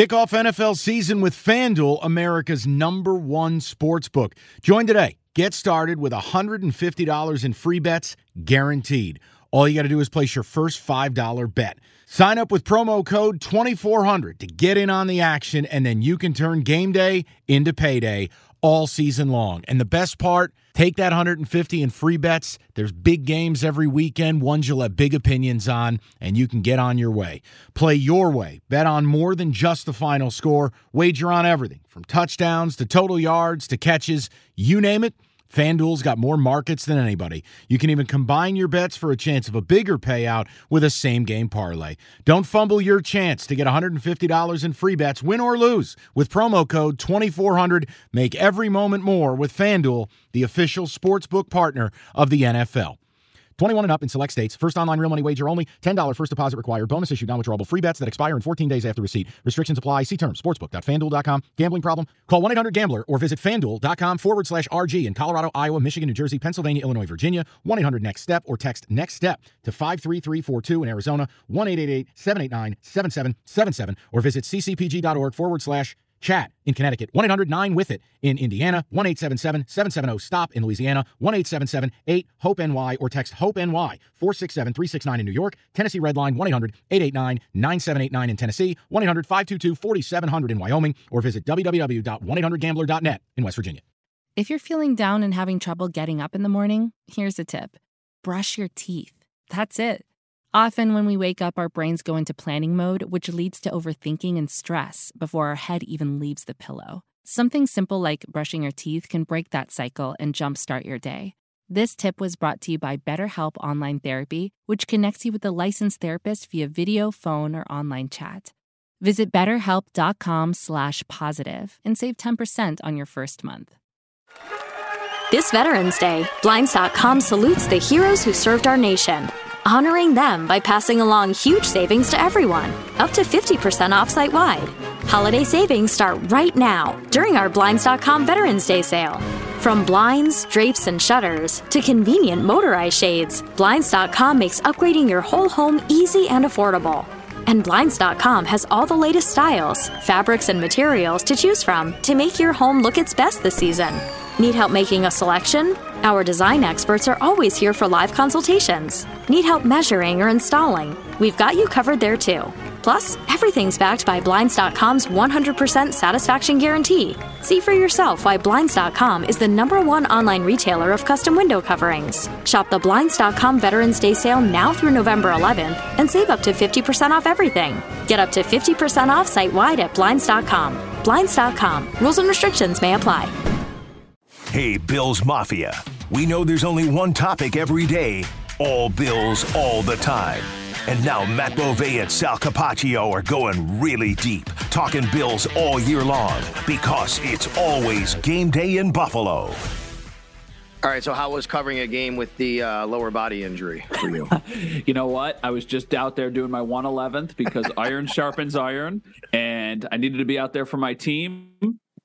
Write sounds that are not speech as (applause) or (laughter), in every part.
Kick off NFL season with FanDuel, America's number one sports book. Join today. Get started with $150 in free bets guaranteed. All you got to do is place your first $5 bet. Sign up with promo code 2400 to get in on the action, and then you can turn game day into payday all season long. And the best part, take that 150 in free bets. There's big games every weekend, ones you'll have big opinions on, and you can get on your way. Play your way. Bet on more than just the final score. Wager on everything from touchdowns to total yards to catches, you name it. FanDuel's got more markets than anybody. You can even combine your bets for a chance of a bigger payout with a same game parlay. Don't fumble your chance to get $150 in free bets, win or lose, with promo code 2400. Make every moment more with FanDuel, the official sportsbook partner of the NFL. 21 and up in select states. First online real money wager only. $10 first deposit required. Bonus issued non-withdrawable free bets that expire in 14 days after receipt. Restrictions apply. See terms. Sportsbook.fanduel.com. Gambling problem? Call 1-800-GAMBLER or visit fanduel.com forward slash RG in Colorado, Iowa, Michigan, New Jersey, Pennsylvania, Illinois, Virginia. 1-800-NEXT-STEP or text NEXT STEP to 53342 in Arizona. 1-888-789-7777 or visit ccpg.org forward slash Chat in Connecticut, 1 800 9 with it in Indiana, 1 877 770 STOP in Louisiana, 1 877 8 HOPE NY or text HOPE NY 467 369 in New York, Tennessee Red Line 1 800 889 9789 in Tennessee, 1 800 522 4700 in Wyoming, or visit www.1800gambler.net in West Virginia. If you're feeling down and having trouble getting up in the morning, here's a tip brush your teeth. That's it. Often, when we wake up, our brains go into planning mode, which leads to overthinking and stress before our head even leaves the pillow. Something simple like brushing your teeth can break that cycle and jumpstart your day. This tip was brought to you by BetterHelp Online Therapy, which connects you with a licensed therapist via video, phone, or online chat. Visit betterhelp.com slash positive and save 10% on your first month. This Veterans Day, Blinds.com salutes the heroes who served our nation honoring them by passing along huge savings to everyone, up to 50% off site wide. Holiday savings start right now during our Blinds.com Veterans Day sale. From blinds, drapes, and shutters to convenient motorized shades, Blinds.com makes upgrading your whole home easy and affordable. And Blinds.com has all the latest styles, fabrics, and materials to choose from to make your home look its best this season. Need help making a selection? Our design experts are always here for live consultations. Need help measuring or installing? We've got you covered there too. Plus, everything's backed by Blinds.com's 100% satisfaction guarantee. See for yourself why Blinds.com is the number one online retailer of custom window coverings. Shop the Blinds.com Veterans Day sale now through November 11th and save up to 50% off everything. Get up to 50% off site wide at Blinds.com. Blinds.com. Rules and restrictions may apply. Hey, Bills Mafia. We know there's only one topic every day all Bills all the time. And now Matt Bove and Sal Capaccio are going really deep, talking Bills all year long because it's always game day in Buffalo. All right, so how was covering a game with the uh, lower body injury for you? (laughs) you know what? I was just out there doing my 111th because (laughs) iron sharpens iron, and I needed to be out there for my team.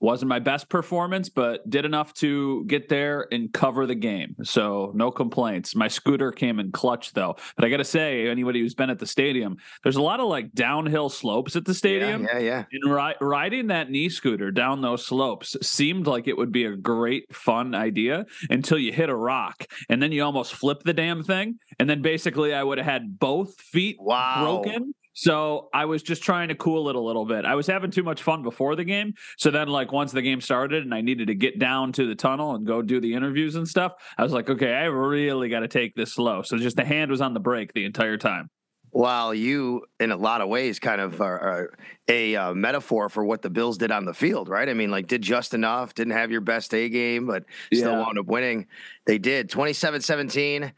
Wasn't my best performance, but did enough to get there and cover the game. So no complaints. My scooter came in clutch though. But I got to say, anybody who's been at the stadium, there's a lot of like downhill slopes at the stadium. Yeah, yeah. yeah. And ri- riding that knee scooter down those slopes seemed like it would be a great, fun idea until you hit a rock and then you almost flip the damn thing. And then basically, I would have had both feet wow. broken so I was just trying to cool it a little bit. I was having too much fun before the game. So then, like, once the game started and I needed to get down to the tunnel and go do the interviews and stuff, I was like, okay, I really got to take this slow. So just the hand was on the brake the entire time. While you, in a lot of ways, kind of are, are a uh, metaphor for what the Bills did on the field, right? I mean, like, did just enough, didn't have your best A game, but still yeah. wound up winning. They did 27 17.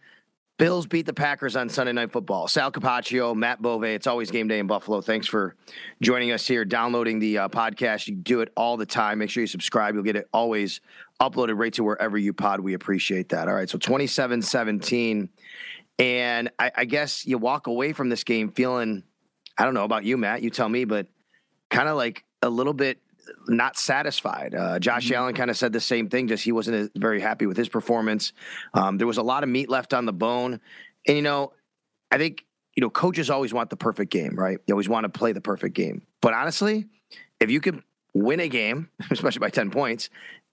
Bills beat the Packers on Sunday Night Football. Sal Capaccio, Matt Bove. It's always game day in Buffalo. Thanks for joining us here, downloading the uh, podcast. You do it all the time. Make sure you subscribe. You'll get it always uploaded right to wherever you pod. We appreciate that. All right. So 27 17. And I, I guess you walk away from this game feeling, I don't know about you, Matt. You tell me, but kind of like a little bit not satisfied. Uh, Josh mm-hmm. Allen kind of said the same thing, just he wasn't very happy with his performance. Um, there was a lot of meat left on the bone. And, you know, I think, you know, coaches always want the perfect game, right? They always want to play the perfect game. But honestly, if you can win a game, (laughs) especially by 10 points,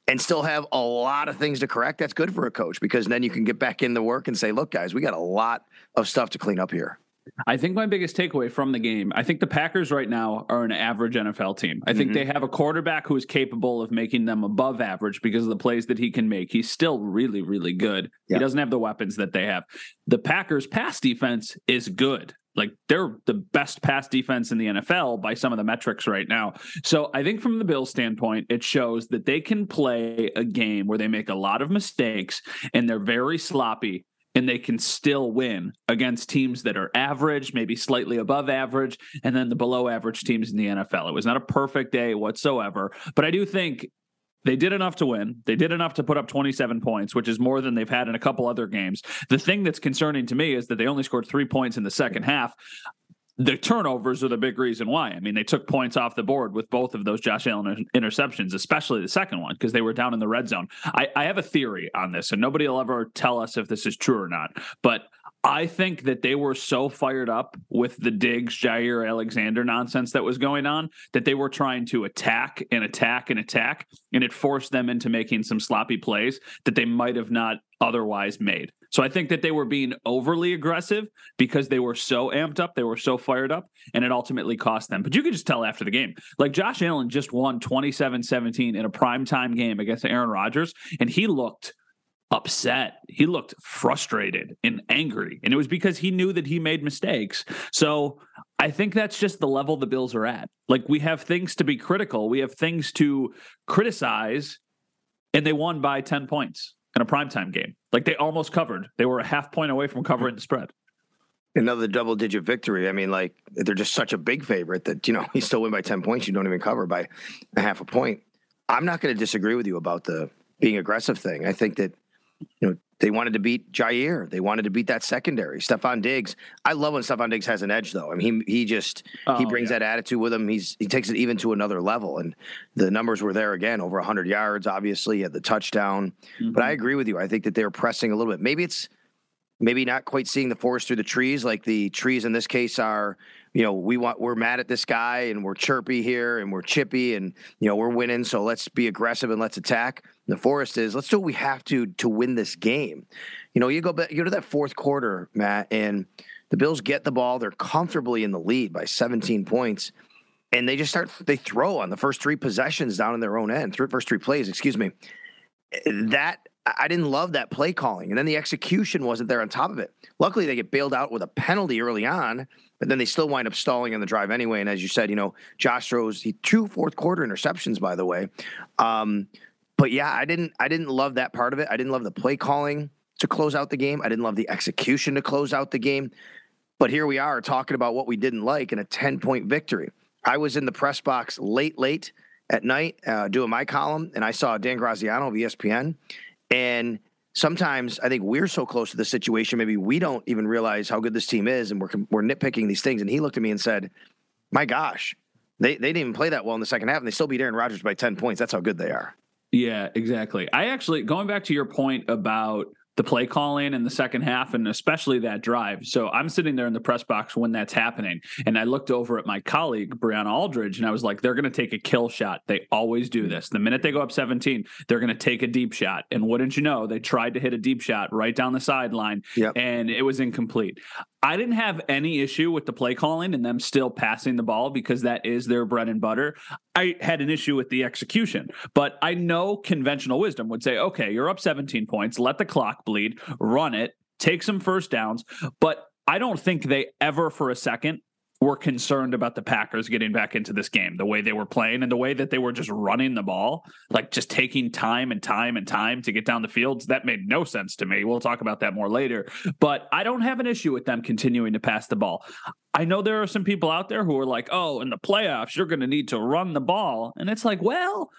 and still have a lot of things to correct, that's good for a coach because then you can get back in the work and say, look, guys, we got a lot of stuff to clean up here. I think my biggest takeaway from the game, I think the Packers right now are an average NFL team. I think mm-hmm. they have a quarterback who is capable of making them above average because of the plays that he can make. He's still really, really good. He doesn't have the weapons that they have. The Packers' pass defense is good. Like they're the best pass defense in the NFL by some of the metrics right now. So I think from the Bills standpoint, it shows that they can play a game where they make a lot of mistakes and they're very sloppy and they can still win against teams that are average, maybe slightly above average, and then the below average teams in the NFL. It was not a perfect day whatsoever, but I do think they did enough to win. They did enough to put up 27 points, which is more than they've had in a couple other games. The thing that's concerning to me is that they only scored three points in the second half the turnovers are the big reason why. I mean, they took points off the board with both of those Josh Allen interceptions, especially the second one, because they were down in the red zone. I, I have a theory on this, and nobody will ever tell us if this is true or not. But I think that they were so fired up with the Diggs, Jaire Alexander nonsense that was going on that they were trying to attack and attack and attack, and it forced them into making some sloppy plays that they might have not otherwise made. So I think that they were being overly aggressive because they were so amped up, they were so fired up, and it ultimately cost them. But you could just tell after the game. Like Josh Allen just won 27-17 in a primetime game against Aaron Rodgers, and he looked upset. He looked frustrated and angry. And it was because he knew that he made mistakes. So I think that's just the level the Bills are at. Like we have things to be critical, we have things to criticize, and they won by 10 points in a primetime game. Like they almost covered. They were a half point away from covering the spread. Another double digit victory. I mean, like they're just such a big favorite that, you know, (laughs) you still win by 10 points. You don't even cover by a half a point. I'm not going to disagree with you about the being aggressive thing. I think that, you know, they wanted to beat Jaire. They wanted to beat that secondary. Stefon Diggs. I love when Stefon Diggs has an edge, though. I mean, he he just oh, he brings yeah. that attitude with him. He's he takes it even to another level. And the numbers were there again, over 100 yards. Obviously, at the touchdown. Mm-hmm. But I mm-hmm. agree with you. I think that they're pressing a little bit. Maybe it's maybe not quite seeing the forest through the trees like the trees in this case are you know we want we're mad at this guy and we're chirpy here and we're chippy and you know we're winning so let's be aggressive and let's attack. And the forest is let's do what we have to to win this game. You know you go back you go to that fourth quarter matt and the bills get the ball they're comfortably in the lead by 17 points and they just start they throw on the first three possessions down in their own end three, first three plays excuse me. That I didn't love that play calling. And then the execution wasn't there on top of it. Luckily, they get bailed out with a penalty early on, but then they still wind up stalling on the drive anyway. And as you said, you know, Josh throws he two fourth quarter interceptions, by the way. Um, but yeah, I didn't I didn't love that part of it. I didn't love the play calling to close out the game. I didn't love the execution to close out the game. But here we are talking about what we didn't like in a 10 point victory. I was in the press box late, late at night uh, doing my column, and I saw Dan Graziano of ESPN, and sometimes I think we're so close to the situation, maybe we don't even realize how good this team is, and we're we're nitpicking these things. And he looked at me and said, "My gosh, they they didn't even play that well in the second half, and they still beat Aaron Rodgers by ten points. That's how good they are." Yeah, exactly. I actually going back to your point about the play calling in the second half and especially that drive. So I'm sitting there in the press box when that's happening. And I looked over at my colleague, Brianna Aldridge, and I was like, they're going to take a kill shot. They always do this. The minute they go up 17, they're going to take a deep shot. And wouldn't you know, they tried to hit a deep shot right down the sideline yep. and it was incomplete. I didn't have any issue with the play calling and them still passing the ball because that is their bread and butter. I had an issue with the execution, but I know conventional wisdom would say, okay, you're up 17 points, let the clock bleed, run it, take some first downs. But I don't think they ever for a second were concerned about the Packers getting back into this game, the way they were playing and the way that they were just running the ball, like just taking time and time and time to get down the fields. That made no sense to me. We'll talk about that more later. But I don't have an issue with them continuing to pass the ball. I know there are some people out there who are like, oh, in the playoffs, you're going to need to run the ball. And it's like, well,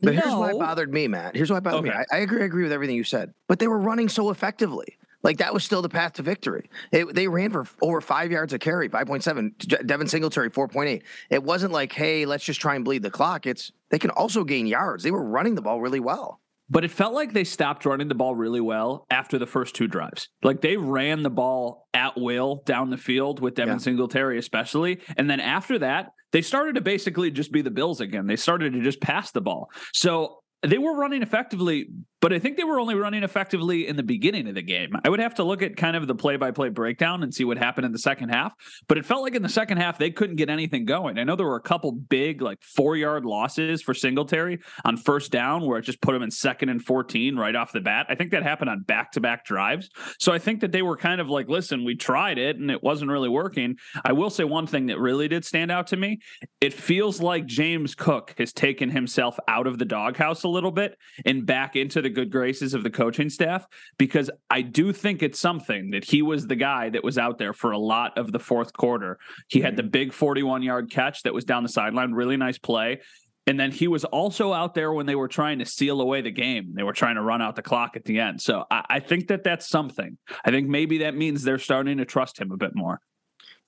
but no. here's what bothered me, Matt. Here's what bothered okay. me. I, I agree. I agree with everything you said, but they were running so effectively. Like that was still the path to victory. It, they ran for over five yards a carry, 5.7. Devin Singletary, 4.8. It wasn't like, hey, let's just try and bleed the clock. It's they can also gain yards. They were running the ball really well. but it felt like they stopped running the ball really well after the first two drives. Like they ran the ball at will down the field with Devin yeah. Singletary, especially. And then after that, they started to basically just be the Bills again. They started to just pass the ball. So they were running effectively, but I think they were only running effectively in the beginning of the game. I would have to look at kind of the play by play breakdown and see what happened in the second half, but it felt like in the second half they couldn't get anything going. I know there were a couple big, like four yard losses for Singletary on first down where it just put him in second and 14 right off the bat. I think that happened on back to back drives. So I think that they were kind of like, listen, we tried it and it wasn't really working. I will say one thing that really did stand out to me it feels like James Cook has taken himself out of the doghouse a little bit and back into the good graces of the coaching staff because I do think it's something that he was the guy that was out there for a lot of the fourth quarter. He had the mm-hmm. big 41 yard catch that was down the sideline, really nice play. And then he was also out there when they were trying to seal away the game. They were trying to run out the clock at the end. So I, I think that that's something. I think maybe that means they're starting to trust him a bit more.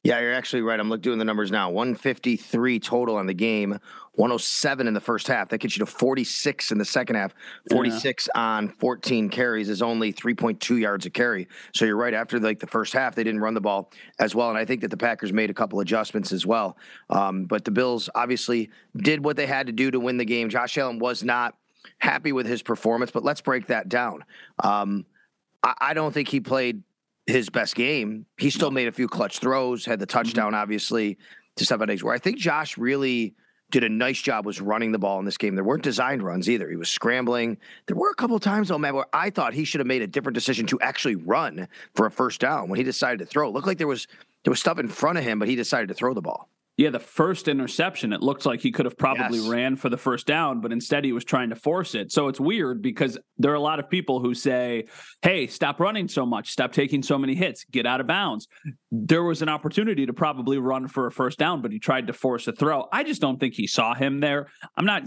Yeah, you're actually right. I'm looking doing the numbers now. 153 total on the game, 107 in the first half. That gets you to 46 in the second half. 46 yeah. on 14 carries is only 3.2 yards a carry. So you're right. After like the first half, they didn't run the ball as well, and I think that the Packers made a couple adjustments as well. Um, but the Bills obviously did what they had to do to win the game. Josh Allen was not happy with his performance, but let's break that down. Um, I, I don't think he played his best game. He still made a few clutch throws, had the mm-hmm. touchdown, obviously, to Stefon Diggs. Where I think Josh really did a nice job was running the ball in this game. There weren't designed runs either. He was scrambling. There were a couple of times, though, man, where I thought he should have made a different decision to actually run for a first down when he decided to throw. It looked like there was there was stuff in front of him, but he decided to throw the ball. Yeah, the first interception, it looked like he could have probably yes. ran for the first down, but instead he was trying to force it. So it's weird because there are a lot of people who say, hey, stop running so much, stop taking so many hits, get out of bounds. There was an opportunity to probably run for a first down, but he tried to force a throw. I just don't think he saw him there. I'm not.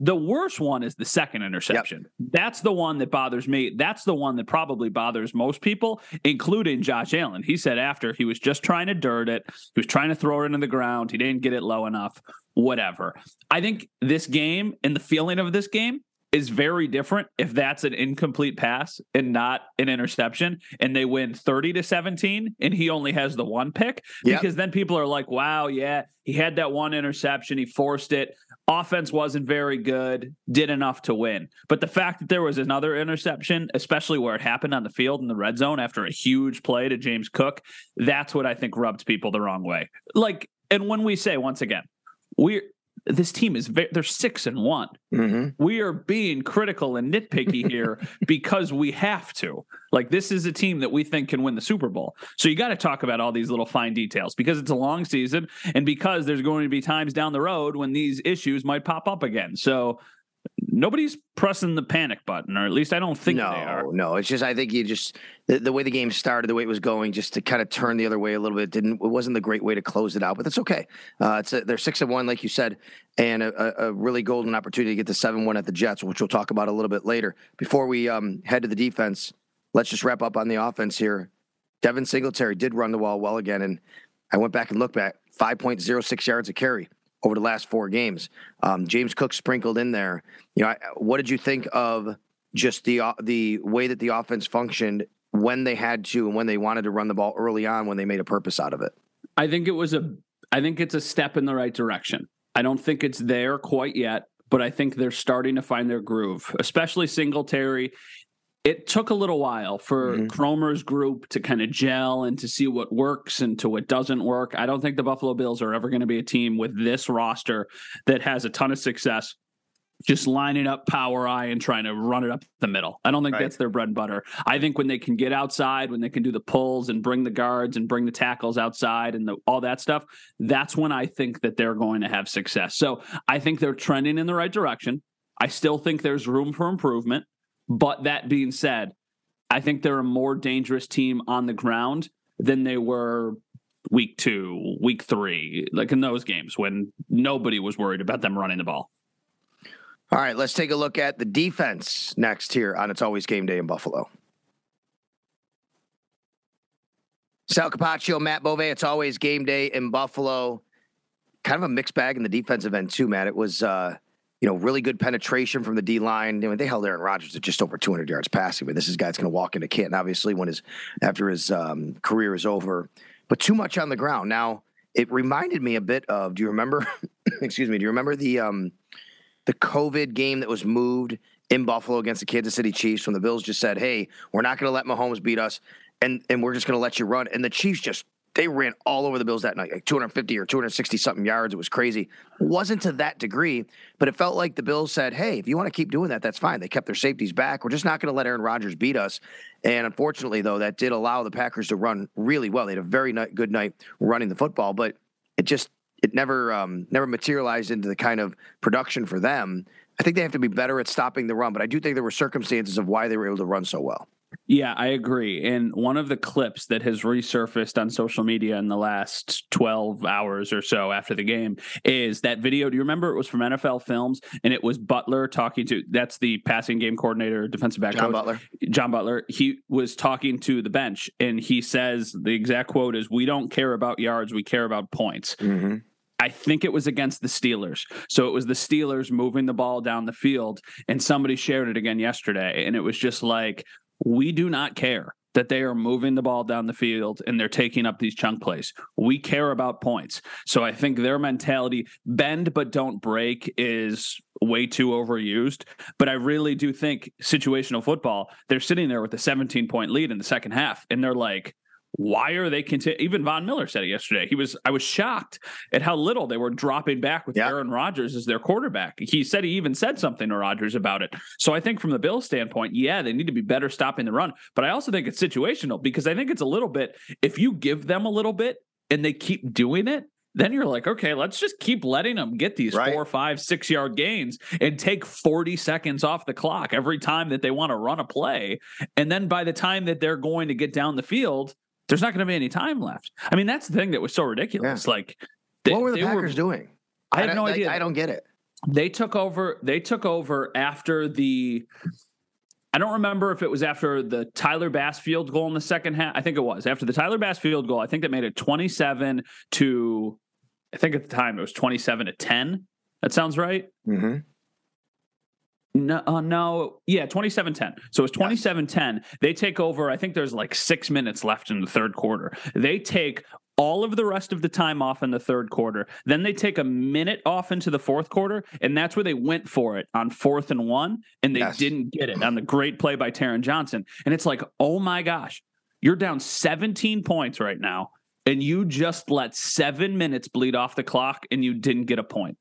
The worst one is the second interception. Yep. That's the one that bothers me. That's the one that probably bothers most people, including Josh Allen. He said after he was just trying to dirt it, he was trying to throw it into the ground. He didn't get it low enough, whatever. I think this game and the feeling of this game is very different if that's an incomplete pass and not an interception and they win 30 to 17 and he only has the one pick yep. because then people are like wow yeah he had that one interception he forced it offense wasn't very good did enough to win but the fact that there was another interception especially where it happened on the field in the red zone after a huge play to James Cook that's what I think rubs people the wrong way like and when we say once again, we're this team is very, they're six and one. Mm-hmm. We are being critical and nitpicky (laughs) here because we have to. Like this is a team that we think can win the Super Bowl. So you got to talk about all these little fine details because it's a long season and because there's going to be times down the road when these issues might pop up again. So nobody's pressing the panic button, or at least I don't think no, they are. No, it's just I think you just the, the, way the game started, the way it was going, just to kind of turn the other way a little bit didn't it wasn't the great way to close it out, but that's okay. Uh, it's a, they're six and one, like you said, and a, a really golden opportunity to get the seven one at the Jets, which we'll talk about a little bit later. Before we um, head to the defense, let's just wrap up on the offense here. Devin Singletary did run the wall well again, and I went back and looked back five point zero six yards a carry over the last four games. Um, James Cook sprinkled in there. You know, what did you think of just the uh, the way that the offense functioned when they had to and when they wanted to run the ball early on when they made a purpose out of it? I think it was a I think it's a step in the right direction. I don't think it's there quite yet, but I think they're starting to find their groove, especially Singletary it took a little while for mm-hmm. Kromer's group to kind of gel and to see what works and to what doesn't work. I don't think the Buffalo Bills are ever going to be a team with this roster that has a ton of success just lining up power I and trying to run it up the middle. I don't think right. that's their bread and butter. I think when they can get outside, when they can do the pulls and bring the guards and bring the tackles outside and the, all that stuff, that's when I think that they're going to have success. So I think they're trending in the right direction. I still think there's room for improvement. But that being said, I think they're a more dangerous team on the ground than they were week two, week three, like in those games when nobody was worried about them running the ball. All right, let's take a look at the defense next here on It's Always Game Day in Buffalo. Sal Capaccio, Matt Bove, it's always game day in Buffalo. Kind of a mixed bag in the defensive end, too, Matt. It was uh, you know, really good penetration from the D line. I mean, they held Aaron Rodgers to just over 200 yards passing, but this is a guy that's going to walk into Canton, obviously, when his after his um, career is over. But too much on the ground. Now, it reminded me a bit of. Do you remember? (coughs) excuse me. Do you remember the um, the COVID game that was moved in Buffalo against the Kansas City Chiefs when the Bills just said, "Hey, we're not going to let Mahomes beat us, and and we're just going to let you run," and the Chiefs just they ran all over the Bills that night, like 250 or 260 something yards. It was crazy. wasn't to that degree, but it felt like the Bills said, "Hey, if you want to keep doing that, that's fine." They kept their safeties back. We're just not going to let Aaron Rodgers beat us. And unfortunately, though, that did allow the Packers to run really well. They had a very good night running the football, but it just it never um, never materialized into the kind of production for them. I think they have to be better at stopping the run, but I do think there were circumstances of why they were able to run so well. Yeah, I agree. And one of the clips that has resurfaced on social media in the last 12 hours or so after the game is that video. Do you remember it was from NFL Films and it was Butler talking to that's the passing game coordinator, defensive back John coach, Butler. John Butler. He was talking to the bench and he says the exact quote is we don't care about yards, we care about points. Mm-hmm. I think it was against the Steelers. So it was the Steelers moving the ball down the field, and somebody shared it again yesterday. And it was just like, we do not care that they are moving the ball down the field and they're taking up these chunk plays. We care about points. So I think their mentality, bend but don't break, is way too overused. But I really do think situational football, they're sitting there with a 17 point lead in the second half, and they're like, why are they continue? Even Von Miller said it yesterday. He was, I was shocked at how little they were dropping back with yeah. Aaron Rodgers as their quarterback. He said he even said something to Rodgers about it. So I think from the Bills standpoint, yeah, they need to be better stopping the run. But I also think it's situational because I think it's a little bit, if you give them a little bit and they keep doing it, then you're like, okay, let's just keep letting them get these right. four, five, six yard gains and take 40 seconds off the clock every time that they want to run a play. And then by the time that they're going to get down the field, there's not going to be any time left. I mean, that's the thing that was so ridiculous. Yeah. Like, they, what were the Packers were, doing? I have no idea. I don't get it. They took over. They took over after the. I don't remember if it was after the Tyler Bass field goal in the second half. I think it was after the Tyler Bass field goal. I think that made it 27 to. I think at the time it was 27 to 10. That sounds right. Mm-hmm. No, uh, no, yeah, 27-10. So it's 27-10. They take over. I think there's like six minutes left in the third quarter. They take all of the rest of the time off in the third quarter. Then they take a minute off into the fourth quarter, and that's where they went for it on fourth and one, and they yes. didn't get it on the great play by Taron Johnson. And it's like, oh my gosh, you're down 17 points right now, and you just let seven minutes bleed off the clock, and you didn't get a point.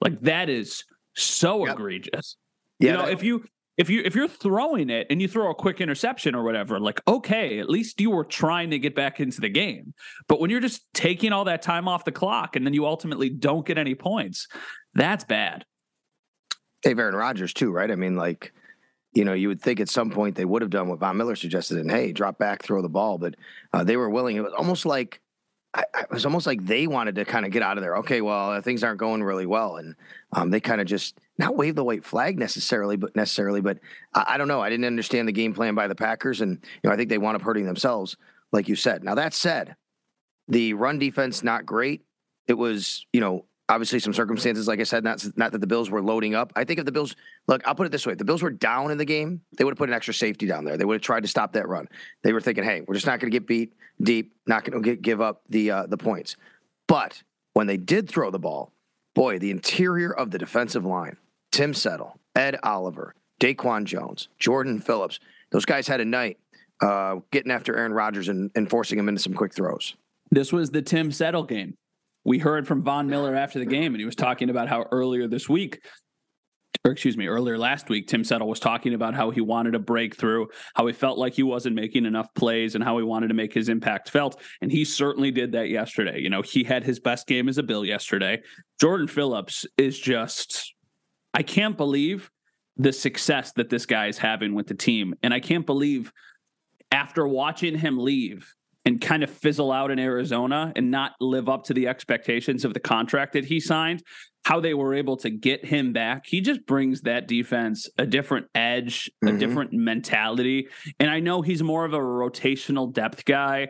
Like that is so yep. egregious. Yeah, you know, if you if you if you're throwing it and you throw a quick interception or whatever, like okay, at least you were trying to get back into the game. But when you're just taking all that time off the clock and then you ultimately don't get any points, that's bad. Dave Aaron Rodgers too, right? I mean, like, you know, you would think at some point they would have done what Von Miller suggested, and hey, drop back, throw the ball, but uh, they were willing. It was almost like I, it was almost like they wanted to kind of get out of there. Okay, well, uh, things aren't going really well, and um, they kind of just not wave the white flag necessarily, but necessarily, but I, I, don't know. I didn't understand the game plan by the Packers, and you know, I think they wound up hurting themselves, like you said. Now that said, the run defense not great. It was, you know, obviously some circumstances, like I said, not not that the Bills were loading up. I think if the Bills look, I'll put it this way: if the Bills were down in the game, they would have put an extra safety down there. They would have tried to stop that run. They were thinking, hey, we're just not going to get beat deep, not going to give up the uh, the points. But when they did throw the ball, boy, the interior of the defensive line, Tim Settle, Ed Oliver, Daquan Jones, Jordan Phillips, those guys had a night uh, getting after Aaron Rodgers and, and forcing him into some quick throws. This was the Tim Settle game we heard from Von Miller after the game, and he was talking about how earlier this week, or excuse me, earlier last week, Tim Settle was talking about how he wanted a breakthrough, how he felt like he wasn't making enough plays, and how he wanted to make his impact felt. And he certainly did that yesterday. You know, he had his best game as a Bill yesterday. Jordan Phillips is just, I can't believe the success that this guy is having with the team. And I can't believe after watching him leave and kind of fizzle out in Arizona and not live up to the expectations of the contract that he signed, how they were able to get him back. He just brings that defense a different edge, mm-hmm. a different mentality. And I know he's more of a rotational depth guy,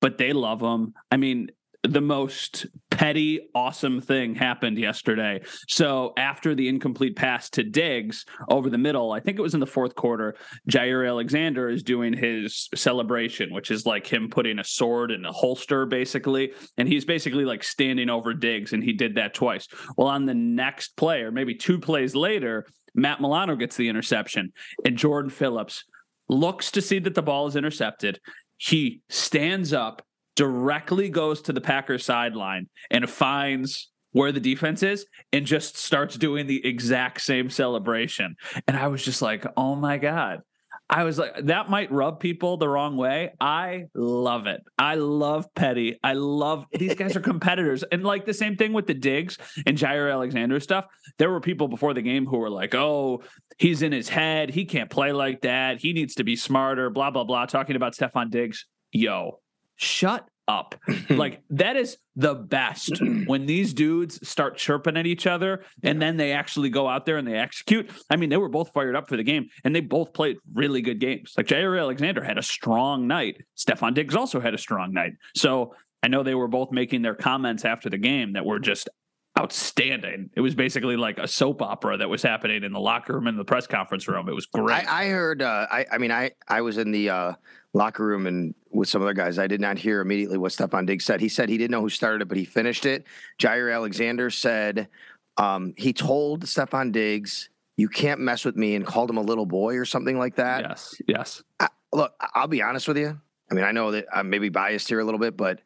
but they love him. I mean, the most petty, awesome thing happened yesterday. So after the incomplete pass to Diggs over the middle, I think it was in the fourth quarter, Jaire Alexander is doing his celebration, which is like him putting a sword in a holster, basically. And he's basically like standing over Diggs, and he did that twice. Well, on the next play, or maybe two plays later, Matt Milano gets the interception, and Jordan Phillips looks to see that the ball is intercepted. He stands up directly goes to the Packers sideline and finds where the defense is and just starts doing the exact same celebration. And I was just like, oh my God. I was like, that might rub people the wrong way. I love it. I love Petty. I love these guys are (laughs) competitors. And like the same thing with the Diggs and Jaire Alexander stuff. There were people before the game who were like, oh, he's in his head. He can't play like that. He needs to be smarter, blah, blah, blah, talking about Stefon Diggs. Yo, shut up. (laughs) like that is the best (clears throat) when these dudes start chirping at each other and then they actually go out there and they execute. I mean, they were both fired up for the game and they both played really good games. Like Jaire Alexander had a strong night. Stefon Diggs also had a strong night. So I know they were both making their comments after the game that were just outstanding. It was basically like a soap opera that was happening in the locker room and the press conference room. It was great. I, I heard. Uh, I, I mean, I I was in the uh, locker room and with some other guys. I did not hear immediately what Stefon Diggs said. He said he didn't know who started it, but he finished it. Jaire Alexander said um, he told Stefon Diggs, "You can't mess with me," and called him a little boy or something like that. Yes. Yes. I, look, I'll be honest with you. I mean, I know that I'm maybe biased here a little bit, but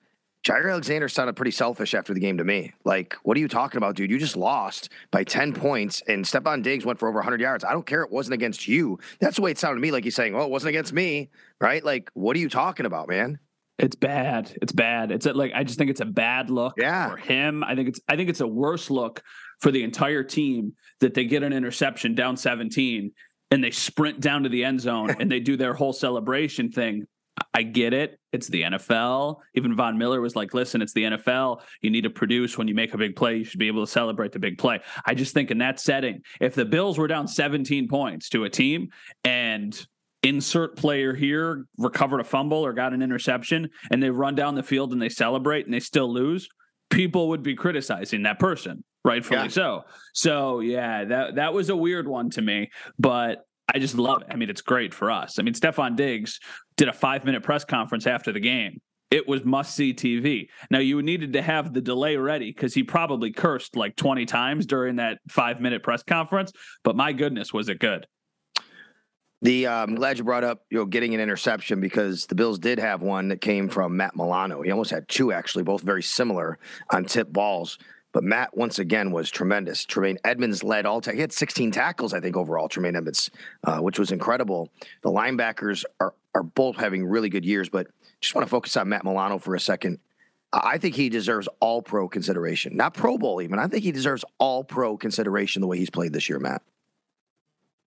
Jaire Alexander sounded pretty selfish after the game to me. Like, what are you talking about, dude? You just lost by 10 points, and Stefon Diggs went for over 100 yards. I don't care. It wasn't against you. That's the way it sounded to me. Like he's saying, well, it wasn't against me, right? Like, what are you talking about, man? It's bad. It's bad. It's a, like I just think it's a bad look yeah. for him. I think it's I think it's a worse look for the entire team that they get an interception down 17 and they sprint down to the end zone (laughs) and they do their whole celebration thing I get it. It's the NFL. Even Von Miller was like, listen, it's the NFL. You need to produce when you make a big play. You should be able to celebrate the big play. I just think in that setting, if the Bills were down 17 points to a team and insert player here recovered a fumble or got an interception and they run down the field and they celebrate and they still lose, people would be criticizing that person, rightfully yeah. so. So yeah, that that was a weird one to me, but I just love it. I mean, it's great for us. I mean, Stefon Diggs did a five minute press conference after the game. It was must see TV. Now, you needed to have the delay ready because he probably cursed like 20 times during that five minute press conference. But my goodness, was it good? The uh, I'm glad you brought up you know getting an interception because the Bills did have one that came from Matt Milano. He almost had two actually, both very similar on tip balls. But Matt, once again, was tremendous. Tremaine Edmonds led all. Ta- he had 16 tackles, I think, overall. Tremaine Edmonds, uh, which was incredible. The linebackers are are both having really good years, but just want to focus on Matt Milano for a second. I think he deserves all pro consideration, not Pro Bowl even. I think he deserves all pro consideration the way he's played this year, Matt.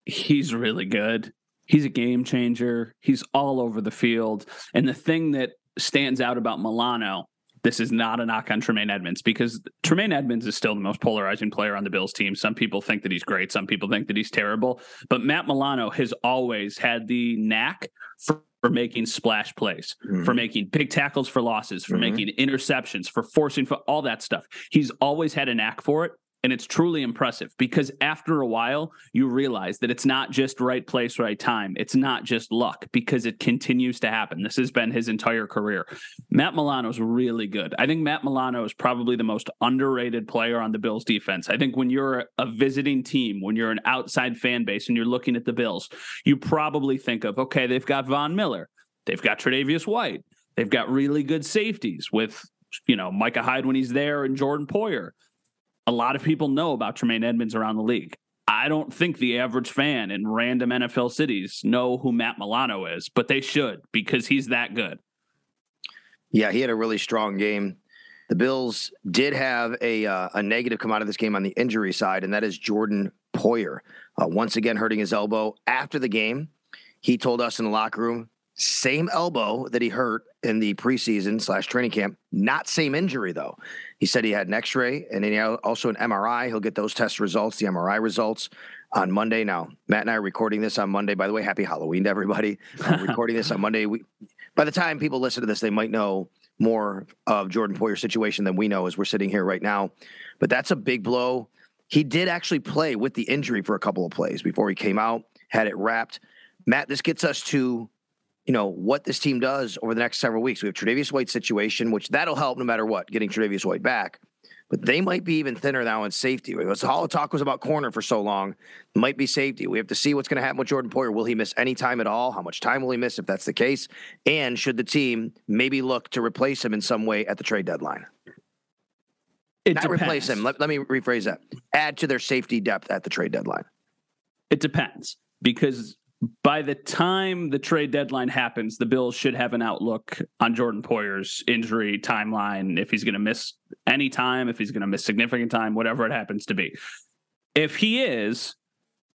He's really good. He's a game changer. He's all over the field. And the thing that stands out about Milano this is not a knock on Tremaine Edmonds because Tremaine Edmonds is still the most polarizing player on the Bills team. Some people think that he's great, some people think that he's terrible. But Matt Milano has always had the knack for, for making splash plays, mm-hmm. for making big tackles for losses, for mm-hmm. making interceptions, for forcing for all that stuff. He's always had a knack for it. And it's truly impressive because after a while, you realize that it's not just right place, right time. It's not just luck because it continues to happen. This has been his entire career. Matt Milano's really good. I think Matt Milano is probably the most underrated player on the Bills defense. I think when you're a visiting team, when you're an outside fan base and you're looking at the Bills, you probably think of, okay, they've got Von Miller, they've got Tre'Davious White, they've got really good safeties with, you know, Micah Hyde when he's there and Jordan Poyer a lot of people know about Tremaine Edmonds around the league. I don't think the average fan in random NFL cities know who Matt Milano is, but they should because he's that good. Yeah, he had a really strong game. The Bills did have a uh, a negative come out of this game on the injury side, and that is Jordan Poyer uh, once again hurting his elbow after the game. He told us in the locker room same elbow that he hurt in the preseason slash training camp. Not same injury though. He said he had an X-ray and then he also an MRI. He'll get those test results, the MRI results, on Monday. Now, Matt and I are recording this on Monday. By the way, happy Halloween to everybody. I'm (laughs) recording this on Monday. We, by the time people listen to this, they might know more of Jordan Poyer's situation than we know as we're sitting here right now. But that's a big blow. He did actually play with the injury for a couple of plays before he came out, had it wrapped. Matt, this gets us to, you know, what this team does over the next several weeks. We have Tre'Davious White situation, which that'll help no matter what, getting Tre'Davious White back. But they might be even thinner now in safety. All the talk was about corner for so long. It might be safety. We have to see what's going to happen with Jordan Poyer. Will he miss any time at all? How much time will he miss if that's the case? And should the team maybe look to replace him in some way at the trade deadline? It Not depends. replace him. Let, let me rephrase that. Add to their safety depth at the trade deadline. It depends because by the time the trade deadline happens, the Bills should have an outlook on Jordan Poyer's injury timeline, if he's going to miss any time, if he's going to miss significant time, whatever it happens to be. If he is,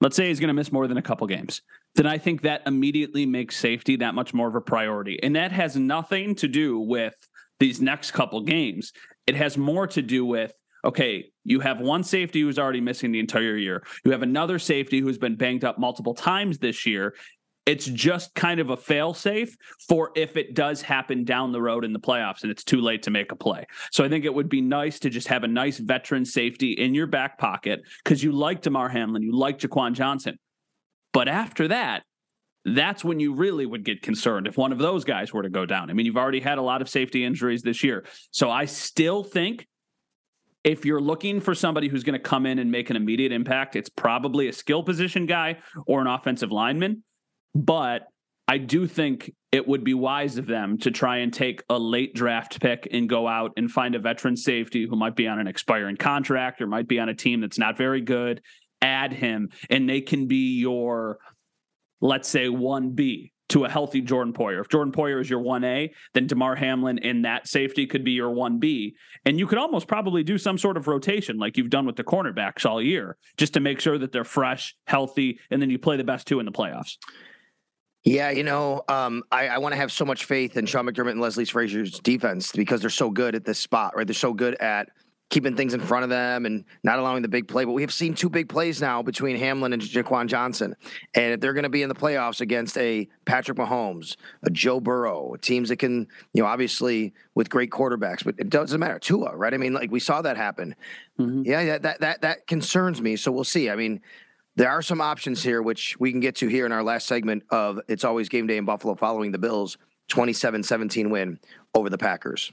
let's say he's going to miss more than a couple games, then I think that immediately makes safety that much more of a priority. And that has nothing to do with these next couple games. It has more to do with okay, you have one safety who's already missing the entire year. You have another safety who's been banged up multiple times this year. It's just kind of a fail safe for if it does happen down the road in the playoffs and it's too late to make a play. So I think it would be nice to just have a nice veteran safety in your back pocket because you like Damar Hamlin, you like Jaquan Johnson. But after that, that's when you really would get concerned if one of those guys were to go down. I mean, you've already had a lot of safety injuries this year. So I still think if you're looking for somebody who's going to come in and make an immediate impact, it's probably a skill position guy or an offensive lineman. But I do think it would be wise of them to try and take a late draft pick and go out and find a veteran safety who might be on an expiring contract or might be on a team that's not very good, add him, and they can be your, let's say, 1B to a healthy Jordan Poyer. If Jordan Poyer is your 1A, then Damar Hamlin in that safety could be your 1B. And you could almost probably do some sort of rotation like you've done with the cornerbacks all year, just to make sure that they're fresh, healthy, and then you play the best two in the playoffs. Yeah, you know, um, I, I want to have so much faith in Sean McDermott and Leslie Frazier's defense because they're so good at this spot, right? They're so good at keeping things in front of them and not allowing the big play. But we have seen two big plays now between Hamlin and Jaquan Johnson. And if they're going to be in the playoffs against a Patrick Mahomes, a Joe Burrow, teams that can, you know, obviously with great quarterbacks, but it doesn't matter. Tua, right? I mean, like we saw that happen. Mm-hmm. Yeah, yeah, that that that concerns me. So we'll see. I mean, there are some options here, which we can get to here in our last segment of It's Always Game Day in Buffalo following the Bills' 27 17 win over the Packers.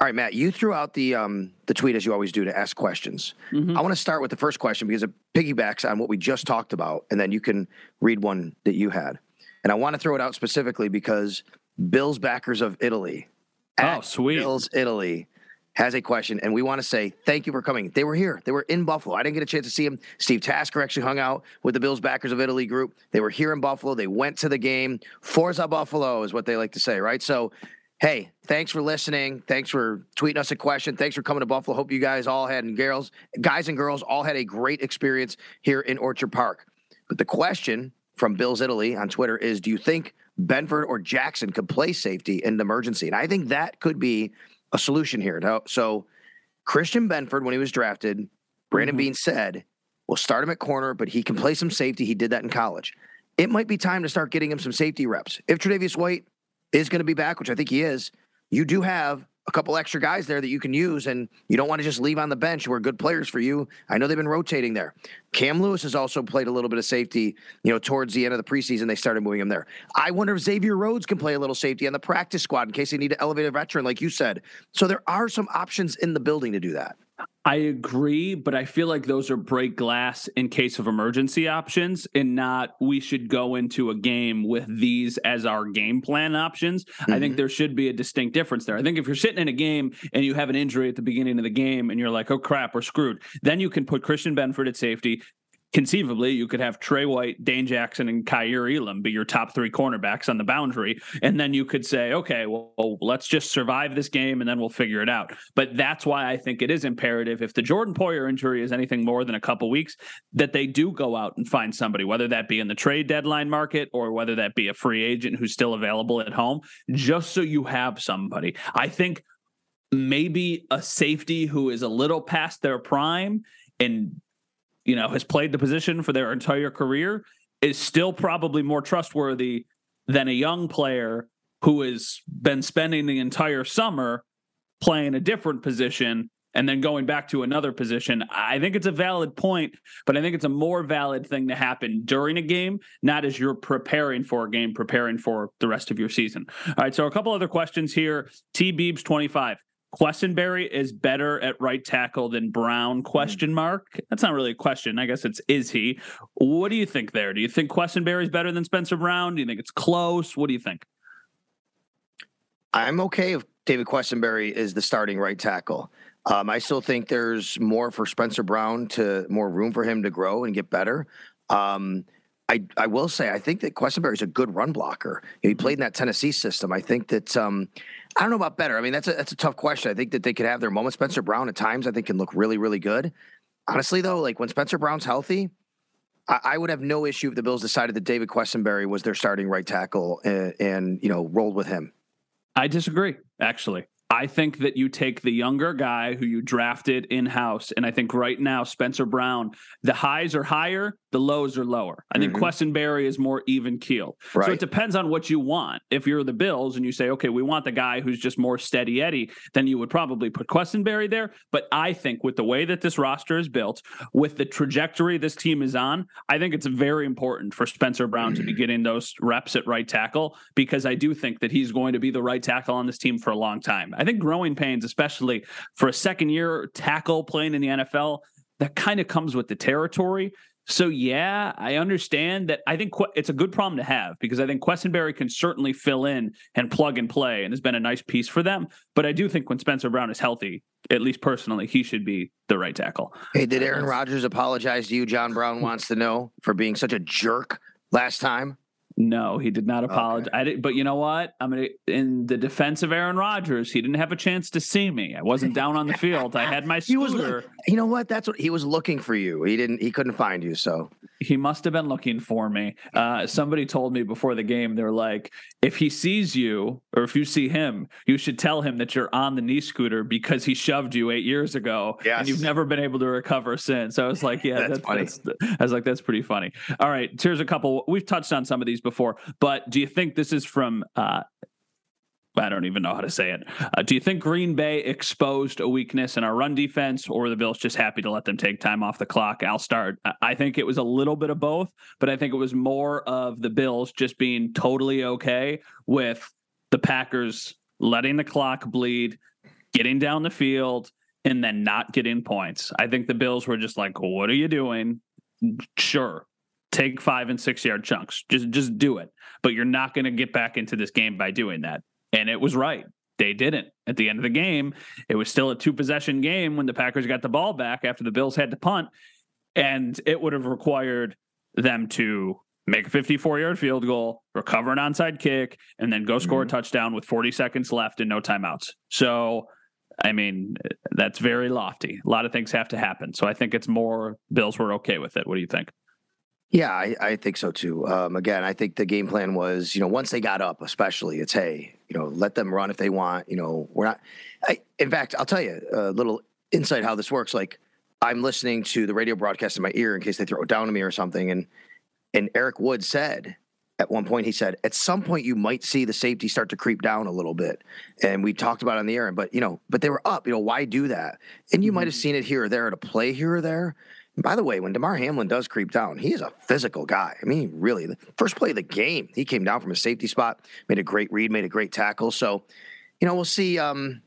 All right, Matt, you threw out the um, the tweet as you always do to ask questions. Mm-hmm. I want to start with the first question because it piggybacks on what we just talked about, and then you can read one that you had. And I want to throw it out specifically because Bills backers of Italy, oh sweet, Bills Italy, has a question, and we want to say thank you for coming. They were here. They were in Buffalo. I didn't get a chance to see them. Steve Tasker actually hung out with the Bills backers of Italy group. They were here in Buffalo. They went to the game. Forza Buffalo is what they like to say, right? So hey, thanks for listening. Thanks for tweeting us a question. Thanks for coming to Buffalo. Hope you guys all had and girls, guys and girls all had a great experience here in Orchard Park. But the question from Bills Italy on Twitter is do you think Benford or Jackson could play safety in an emergency? And I think that could be a solution here. So Christian Benford, when he was drafted, Brandon mm-hmm. Beane said, we'll start him at corner, but he can play some safety. He did that in college. It might be time to start getting him some safety reps. If Tre'Davious White is going to be back, which I think he is, you do have a couple extra guys there that you can use, and you don't want to just leave on the bench who are good players for you. I know they've been rotating there. Cam Lewis has also played a little bit of safety, you know, towards the end of the preseason. They started moving him there. I wonder if Xavier Rhodes can play a little safety on the practice squad in case they need to elevate a veteran, like you said. So there are some options in the building to do that. I agree, but I feel like those are break glass in case of emergency options and not we should go into a game with these as our game plan options. Mm-hmm. I think mm-hmm. there should be a distinct difference there. I think if you're sitting in a game and you have an injury at the beginning of the game and you're like, oh crap, we're screwed, then you can put Christian Benford at safety, conceivably you could have Tre White, Dane Jackson, and Kaiir Elam be your top three cornerbacks on the boundary. And then you could say, okay, well, let's just survive this game and then we'll figure it out. But that's why I think it is imperative if the Jordan Poyer injury is anything more than a couple weeks, that they do go out and find somebody, whether that be in the trade deadline market or whether that be a free agent who's still available at home, just so you have somebody. I think maybe a safety who is a little past their prime and you know, has played the position for their entire career is still probably more trustworthy than a young player who has been spending the entire summer playing a different position and then going back to another position. I think it's a valid point, but I think it's a more valid thing to happen during a game, not as you're preparing for a game, preparing for the rest of your season. All right, so a couple other questions here. T Beebs 25. Quessenberry is better at right tackle than Brown? Question mark. That's not really a question. I guess it's is he? What do you think there? Do you think Quessenberry is better than Spencer Brown? Do you think it's close? What do you think? I'm okay if David Quessenberry is the starting right tackle. Um, I still think there's more for Spencer Brown to more room for him to grow and get better. Um, I, I will say I think that Quessenberry is a good run blocker. He played in that Tennessee system. I think that um, I don't know about better. I mean that's a that's a tough question. I think that they could have their moment. Spencer Brown at times I think can look really really good. Honestly though, like when Spencer Brown's healthy, I, I would have no issue if the Bills decided that David Quessenberry was their starting right tackle and, and you know rolled with him. I disagree, actually. I think that you take the younger guy who you drafted in house, and I think right now Spencer Brown, the highs are higher, the lows are lower. I think mm-hmm. Quessenberry is more even keel. Right. So it depends on what you want. If you're the Bills and you say, okay, we want the guy who's just more steady Eddie, then you would probably put Quessenberry there. But I think with the way that this roster is built, with the trajectory this team is on, I think it's very important for Spencer Brown to be (clears throat) getting those reps at right tackle because I do think that he's going to be the right tackle on this team for a long time. I think growing pains, especially for a second year tackle playing in the NFL, that kind of comes with the territory. So yeah, I understand that. I think it's a good problem to have because I think Quessenberry can certainly fill in and plug and play, and has been a nice piece for them. But I do think when Spencer Brown is healthy, at least personally, he should be the right tackle. Hey, did Aaron Rodgers apologize to you? John Brown wants to know for being such a jerk last time. No, he did not apologize. Okay. I did, but you know what? I'm mean, in the defense of Aaron Rodgers. He didn't have a chance to see me. I wasn't down on the field. I had my scooter. (laughs) He was, you know what? That's what he was looking for you. He didn't. He couldn't find you. So he must have been looking for me. Uh, somebody told me before the game, they're like, if he sees you or if you see him, you should tell him that you're on the knee scooter because he shoved you eight years ago yes. and you've never been able to recover since. So I was like, (laughs) yeah, that's, that's funny. That's, I was like, that's pretty funny. All right, here's a couple. We've touched on some of these before, but do you think this is from uh, I don't even know how to say it. Uh, do you think Green Bay exposed a weakness in our run defense, or the Bills just happy to let them take time off the clock? I'll start. I think it was a little bit of both, but I think it was more of the Bills just being totally okay with the Packers letting the clock bleed, getting down the field, and then not getting points. I think the Bills were just like, "What are you doing?" Sure, take five and six yard chunks. Just just do it. But you're not going to get back into this game by doing that. And it was right. They didn't. At the end of the game, it was still a two possession game when the Packers got the ball back after the Bills had to punt. And it would have required them to make a 54 yard field goal, recover an onside kick, and then go score mm-hmm. a touchdown with 40 seconds left and no timeouts. So, I mean, that's very lofty. A lot of things have to happen. So I think it's more Bills were okay with it. What do you think? Yeah, I, I think so too. Um, again, I think the game plan was, you know, once they got up, especially, it's hey, you know, let them run if they want. You know, we're not. I, in fact, I'll tell you a little insight how this works. Like, I'm listening to the radio broadcast in my ear in case they throw it down to me or something, and and Eric Wood said at one point he said at some point you might see the safety start to creep down a little bit and we talked about it on the air but you know but they were up you know why do that and you mm-hmm. might have seen it here or there at a play here or there by the way, when Damar Hamlin does creep down, he is a physical guy. I mean, really, the first play of the game, he came down from a safety spot, made a great read, made a great tackle. So, you know, we'll see. Um,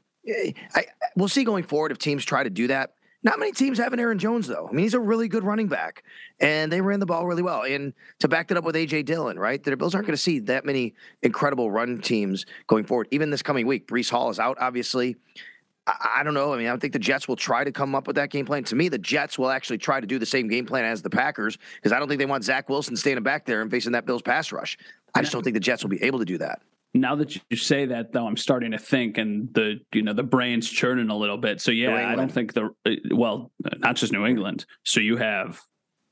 I, we'll see going forward if teams try to do that. Not many teams have an Aaron Jones, though. I mean, he's a really good running back, and they ran the ball really well. And to back that up with AJ Dillon, right? The Bills aren't going to see that many incredible run teams going forward. Even this coming week, Breece Hall is out, obviously. I, I don't know. I mean, I think the Jets will try to come up with that game plan. To me, the Jets will actually try to do the same game plan as the Packers because I don't think they want Zach Wilson standing back there and facing that Bills pass rush. I just don't think the Jets will be able to do that. Now that you say that, though, I'm starting to think, and the you know the brain's churning a little bit. So yeah, I don't think the uh, well, not just New England. So you have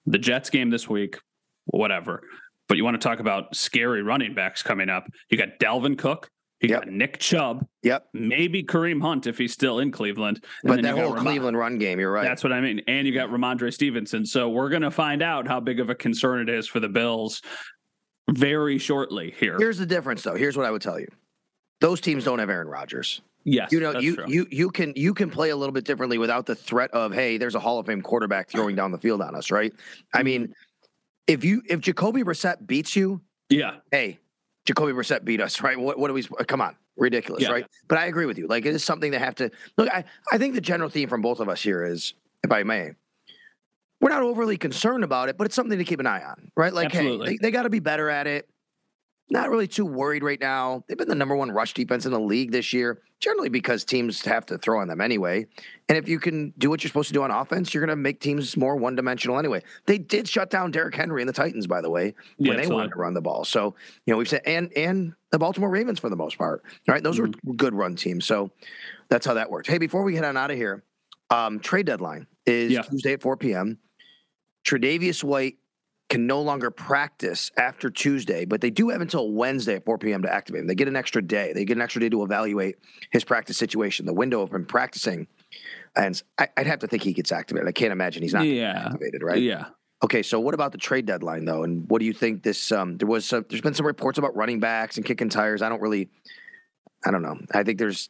the Jets game this week, whatever. But you want to talk about scary running backs coming up? You got Dalvin Cook, you yep. got Nick Chubb. Yep. Maybe Kareem Hunt if he's still in Cleveland. And but that whole Cleveland run game, you're right. That's what I mean. And you got Rhamondre Stevenson. So we're going to find out how big of a concern it is for the Bills very shortly here. Here's the difference, though. Here's what I would tell you. those teams don't have Aaron Rodgers. Yes, you know, you true. you you can you can play a little bit differently without the threat of hey, there's a Hall of Fame quarterback throwing down the field on us, right? Mm-hmm. I mean, if you if Jacoby Brissett beats you, yeah, hey, Jacoby Brissett beat us, right? What what do we? Come on, ridiculous, Yeah. right? But I agree with you. Like it is something they have to look. I I think the general theme from both of us here is, if I may, we're not overly concerned about it, but it's something to keep an eye on, right? Like, Absolutely. hey, they, they got to be better at it. Not really too worried right now. They've been the number one rush defense in the league this year, generally because teams have to throw on them anyway. And if you can do what you're supposed to do on offense, you're going to make teams more one dimensional anyway. They did shut down Derrick Henry and the Titans, by the way, when Yeah, they absolutely. wanted to run the ball. So, you know, we've said, and and the Baltimore Ravens for the most part, right? Those were good run teams. So that's how that worked. Hey, before we get on out of here, um, trade deadline is Yeah. Tuesday at 4 p.m. Tre'Davious White can no longer practice after Tuesday, but they do have until Wednesday at 4 p.m. to activate him. They get an extra day. They get an extra day to evaluate his practice situation. The window of him practicing, and I, I'd have to think he gets activated. I can't imagine he's not yeah, activated, right? yeah. Okay, so what about the trade deadline though? And what do you think this? Um, there was some, there's been some reports about running backs and kicking tires. I don't really, I don't know. I think there's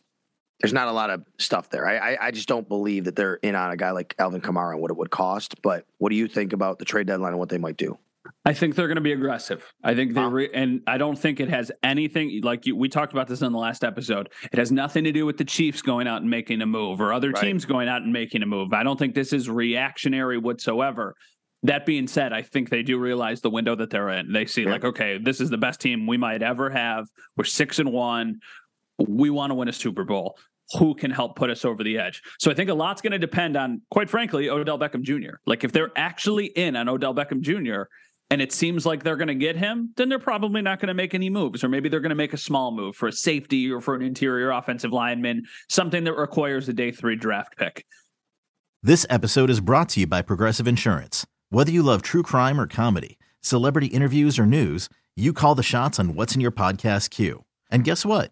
there's not a lot of stuff there. I I, I just don't believe that they're in on a guy like Alvin Kamara and what it would cost. But what do you think about the trade deadline and what they might do? I think they're going to be aggressive. I think they re- and I don't think it has anything like you, we talked about this in the last episode. It has nothing to do with the Chiefs going out and making a move or other Right. teams going out and making a move. I don't think this is reactionary whatsoever. That being said, I think they do realize the window that they're in. They see Yeah. like, okay, this is the best team we might ever have. We're six and one. We want to win a Super Bowl. Who can help put us over the edge? So I think a lot's going to depend on, quite frankly, Odell Beckham Jr. Like if they're actually in on Odell Beckham Jr. and it seems like they're going to get him, then they're probably not going to make any moves, or maybe they're going to make a small move for a safety or for an interior offensive lineman, something that requires a day three draft pick. This episode is brought to you by Progressive Insurance. Whether you love true crime or comedy, celebrity interviews or news, you call the shots on what's in your podcast queue. And guess what?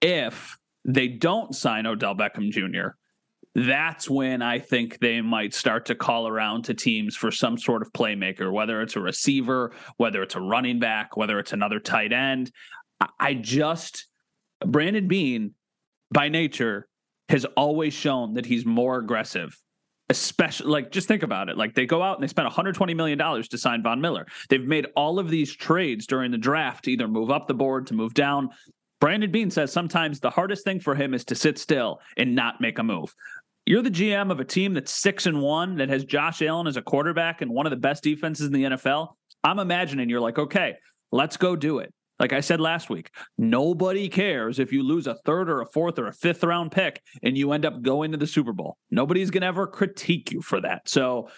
If they don't sign Odell Beckham Jr., that's when I think they might start to call around to teams for some sort of playmaker, whether it's a receiver, whether it's a running back, whether it's another tight end. I- just, Brandon Beane, by nature, has always shown that he's more aggressive. Especially, like, just think about it. Like, they go out and they spend 120 million dollars to sign Von Miller. They've made all of these trades during the draft to either move up the board, to move down. Brandon Beane says sometimes the hardest thing for him is to sit still and not make a move. You're the GM of a team that's six and one that has Josh Allen as a quarterback and one of the best defenses in the NFL. I'm imagining you're like, okay, let's go do it. Like I said last week, nobody cares if you lose a third or a fourth or a fifth round pick and you end up going to the Super Bowl. Nobody's going to ever critique you for that. So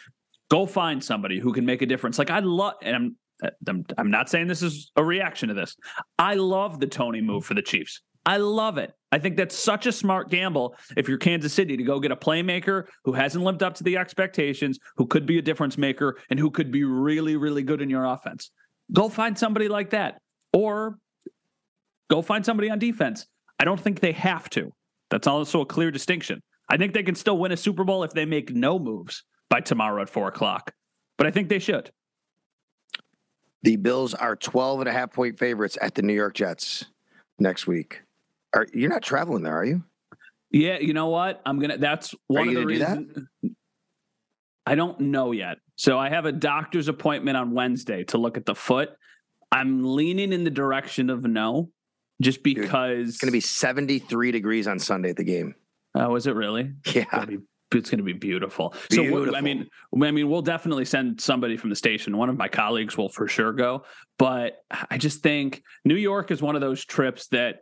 go find somebody who can make a difference. Like I love, and I'm, Uh, I'm, I'm not saying this is a reaction to this. I love the Toney move for the Chiefs. I love it. I think that's such a smart gamble if you're Kansas City to go get a playmaker who hasn't lived up to the expectations, who could be a difference maker, and who could be really, really good in your offense. Go find somebody like that. Or go find somebody on defense. I don't think they have to. That's also a clear distinction. I think they can still win a Super Bowl if they make no moves by tomorrow at four o'clock. But I think they should. The Bills are 12 and a half point favorites at the New York Jets next week. Are you're not traveling there, are you? Yeah, you know what? I'm gonna. That's one of the gonna do that? reasons. I don't know yet. So I have a doctor's appointment on Wednesday to look at the foot. I'm leaning in the direction of no, just because. It's going to be 73 degrees on Sunday at the game. Oh, is it really? Yeah. It's going to be beautiful. beautiful. So I mean, I mean, we'll definitely send somebody from the station. One of my colleagues will for sure go, but I just think New York is one of those trips that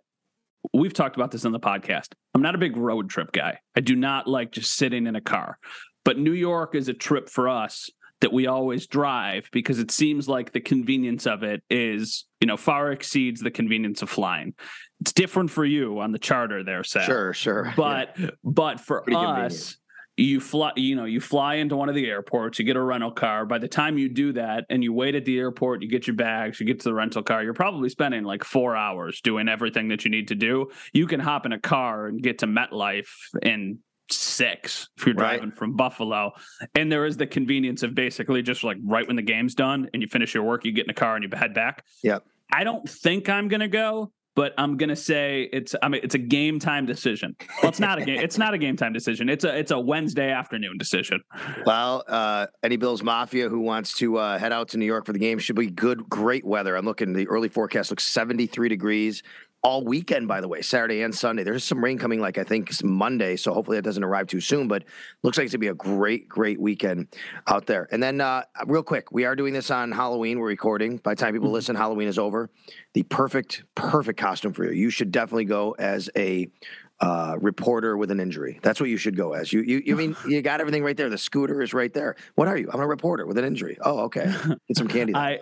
we've talked about this on the podcast. I'm not a big road trip guy. I do not like just sitting in a car, but New York is a trip for us that we always drive because it seems like the convenience of it is, you know, far exceeds the convenience of flying. It's different for you on the charter there, Sal. Sure, sure. (laughs) But yeah. but for Pretty us. You fly you know you fly into one of the airports you get a rental car. By the time you do that and you wait at the airport you get your bags you get to the rental car you're probably spending like four hours doing everything that you need to do. You can hop in a car and get to metlife in six if you're Right. driving from buffalo. And there is the convenience of basically just like right when the game's done and you finish your work you get in a car and you head back. Yeah. I don't think i'm gonna go but I'm gonna say it's I mean it's a game time decision. Well, it's not a game. It's not a game time decision. It's a it's a Wednesday afternoon decision. Well, uh, Eddie Bills Mafia, who wants to uh, head out to New York for the game, should be good, great weather. I'm looking. The early forecast looks 73 degrees all weekend. By the way, Saturday and Sunday. There's some rain coming, like I think it's Monday. So hopefully that doesn't arrive too soon. But looks like it's gonna be a great, great weekend out there. And then, uh, real quick, we are doing this on Halloween. We're recording. By the time people listen, Halloween is over. The perfect, perfect costume for you. You should definitely go as a uh, reporter with an injury. That's what you should go as. You, you, you mean (laughs) you got everything right there. The scooter is right there. What are you? I'm a reporter with an injury. Oh, okay. Get some candy. (laughs) I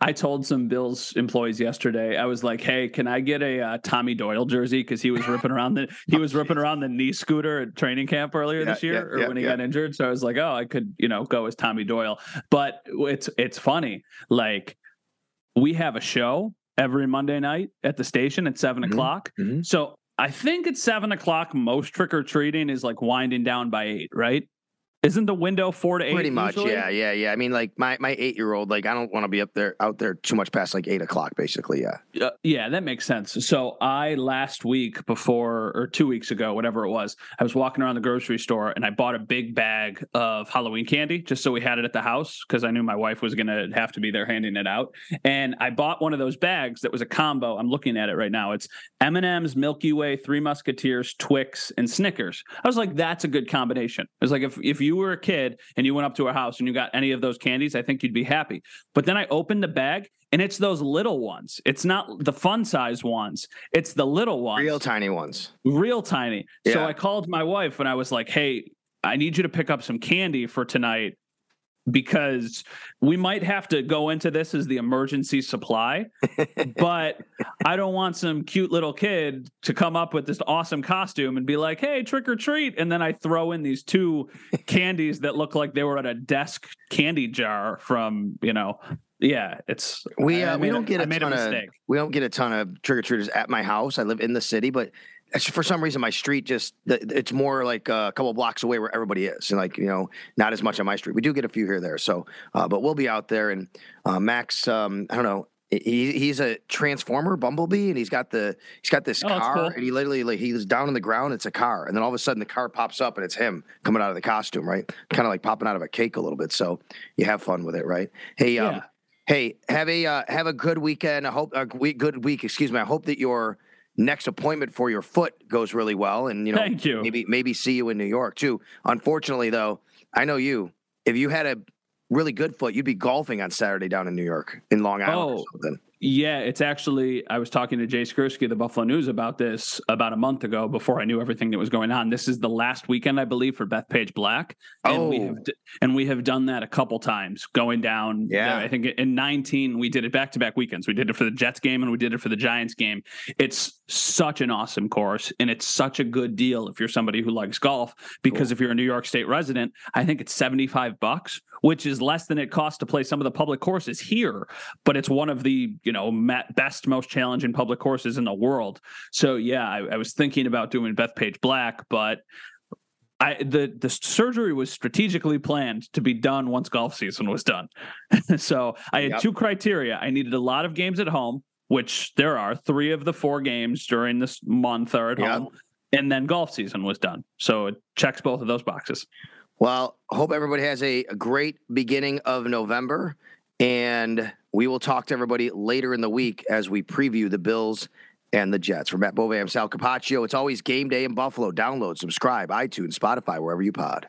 I told some Bills employees yesterday. I was like, "Hey, can I get a uh, Tommy Doyle jersey? Because he was ripping around the he (laughs) was ripping around the knee scooter at training camp earlier Yeah, this year, yeah, or yeah, when he got injured. So I was like, "Oh, I could you know go as Tommy Doyle." But it's it's funny. Like we have a show every Monday night at the station at 7 Mhm, o'clock. mhm. So I think at seven o'clock, most trick or treating is like winding down by eight, right? Isn't the window four to eight? Pretty much, usually? yeah, yeah, yeah. I mean, like my my eight year old, like I don't want to be up there out there too much past like eight o'clock, basically. Yeah. Uh, yeah, that makes sense. So I last week before or two weeks ago, whatever it was, I was walking around the grocery store and I bought a big bag of Halloween candy just so we had it at the house because I knew my wife was gonna have to be there handing it out. And I bought one of those bags that was a combo. I'm looking at it right now. It's M and M's, Milky Way, Three Musketeers, Twix, and Snickers. I was like, that's a good combination. It was like if if you were a kid and you went up to a house and you got any of those candies, I think you'd be happy. But then I opened the bag and it's those little ones. It's not the fun size ones. It's the little ones, Real tiny ones. real tiny. So I called my wife and I was like, "Hey, I need you to pick up some candy for tonight because we might have to go into this as the emergency supply, (laughs) but I don't want some cute little kid to come up with this awesome costume and be like, "Hey, trick or treat." And then I throw in these two candies that look like they were at a desk candy jar from, you know, yeah, it's We I uh, we don't get I a made ton a of mistake. we don't get a ton of trick or treaters at my house. I live in the city, but for some reason my street just it's more like a couple blocks away where everybody is, and like you know not as much on my street. We do get a few here there, so uh, but we'll be out there. And uh, Max, um, I don't know. He, he's a transformer bumblebee and he's got the he's got this Oh, car cool. and he literally like he's down on the ground it's a car and then all of a sudden the car pops up and it's him coming out of the costume right kind of like popping out of a cake a little bit so you have fun with it right hey um, Hey, have a uh, have a good weekend. I hope a week, good week. Excuse me. I hope that your next appointment for your foot goes really well, and you know, Thank you. maybe maybe see you in New York too. Unfortunately, though, I know you. If you had a really good foot, you'd be golfing on Saturday down in New York in Long Island Oh. or something. Yeah, it's actually. I was talking to Jay Skurski of the Buffalo News about this about a month ago before I knew everything that was going on. This is the last weekend, I believe, for Bethpage Black, and we Oh. have and we have done that a couple times, going down. Yeah. I think in 19 we did it back to back weekends. We did it for the Jets game and we did it for the Giants game. It's such an awesome course, and it's such a good deal if you're somebody who likes golf. Because if you're a New York State resident, I think it's 75 bucks, which is less than it costs to play some of the public courses here but it's one of the you know best most challenging public courses in the world so yeah I, I was thinking about doing bethpage black but I, the the surgery was strategically planned to be done once golf season was done. (laughs) so I had Yep. two criteria. I needed a lot of games at home, which there are three of the four games during this month are at Yep. home, and then golf season was done. So it checks both of those boxes. Well, hope everybody has a, a great beginning of November, and we will talk to everybody later in the week as we preview the Bills and the Jets. For Matt Bove, I'm Sal Capaccio. It's always game day in Buffalo. Download, subscribe, iTunes, Spotify, wherever you pod.